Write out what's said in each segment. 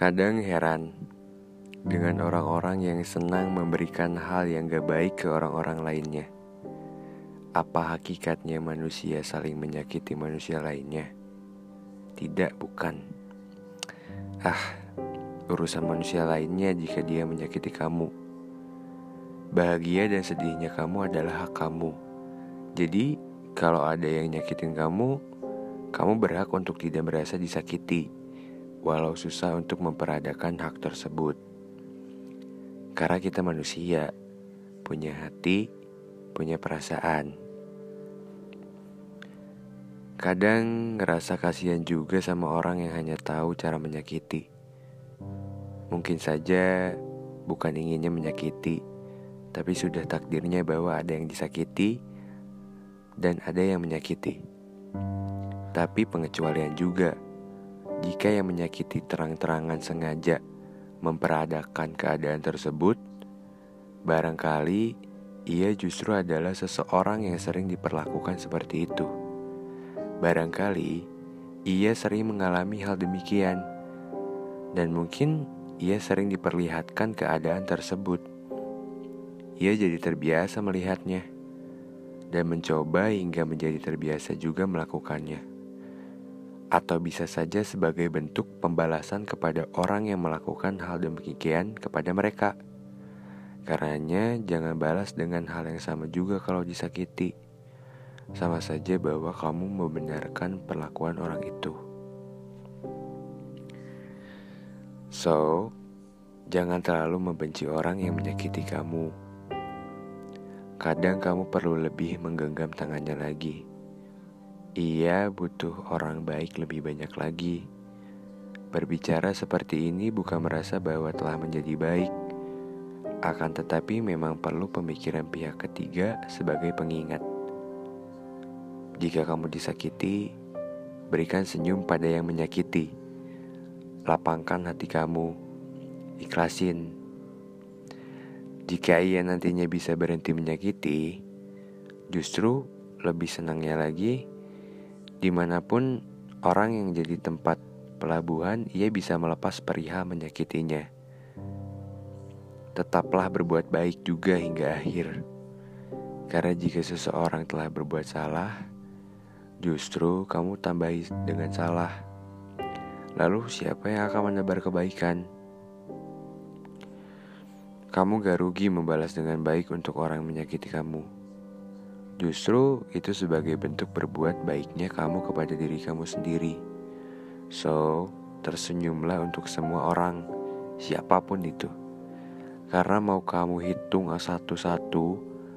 Kadang heran dengan orang-orang yang senang memberikan hal yang gak baik ke orang-orang lainnya. Apa hakikatnya manusia saling menyakiti manusia lainnya? Tidak, bukan. Ah, urusan manusia lainnya jika dia menyakiti kamu. Bahagia dan sedihnya kamu adalah hak kamu. Jadi, kalau ada yang nyakitin kamu, kamu berhak untuk tidak merasa disakiti walau susah untuk memperadakan hak tersebut. Karena kita manusia, punya hati, punya perasaan. Kadang ngerasa kasihan juga sama orang yang hanya tahu cara menyakiti. Mungkin saja bukan inginnya menyakiti, tapi sudah takdirnya bahwa ada yang disakiti dan ada yang menyakiti. Tapi pengecualian juga jika yang menyakiti terang-terangan sengaja memperadakan keadaan tersebut, barangkali ia justru adalah seseorang yang sering diperlakukan seperti itu. Barangkali ia sering mengalami hal demikian, dan mungkin ia sering diperlihatkan keadaan tersebut. Ia jadi terbiasa melihatnya dan mencoba hingga menjadi terbiasa juga melakukannya atau bisa saja sebagai bentuk pembalasan kepada orang yang melakukan hal demikian kepada mereka. Karenanya, jangan balas dengan hal yang sama juga kalau disakiti. Sama saja bahwa kamu membenarkan perlakuan orang itu. So, jangan terlalu membenci orang yang menyakiti kamu. Kadang kamu perlu lebih menggenggam tangannya lagi ia butuh orang baik lebih banyak lagi. Berbicara seperti ini bukan merasa bahwa telah menjadi baik, akan tetapi memang perlu pemikiran pihak ketiga sebagai pengingat. Jika kamu disakiti, berikan senyum pada yang menyakiti. Lapangkan hati kamu, ikhlasin. Jika ia nantinya bisa berhenti menyakiti, justru lebih senangnya lagi Di mana pun orang yang jadi tempat pelabuhan, ia bisa melepas perihal menyakitinya. Tetaplah berbuat baik juga hingga akhir. Karena jika seseorang telah berbuat salah, justru kamu tambahi dengan salah. Lalu siapa yang akan menebar kebaikan? Kamu gak rugi membalas dengan baik untuk orang menyakiti kamu. Justru itu sebagai bentuk berbuat baiknya kamu kepada diri kamu sendiri. So, tersenyumlah untuk semua orang, siapa pun itu. Karena mau kamu hitung satu-satu,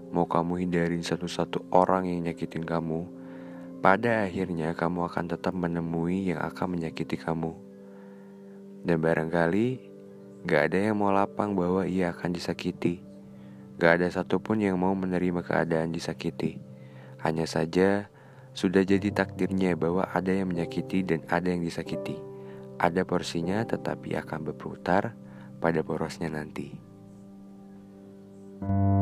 mau kamu hindarin satu-satu orang yang nyakitin kamu, pada akhirnya kamu akan tetap menemui yang akan menyakiti kamu. Dan barangkali gak ada yang mau lapang bahwa ia akan disakiti. Gak ada satupun yang mau menerima keadaan disakiti. Hanya saja sudah jadi takdirnya bahwa ada yang menyakiti dan ada yang disakiti. Ada porsinya tetapi akan berputar pada porosnya nanti. thank you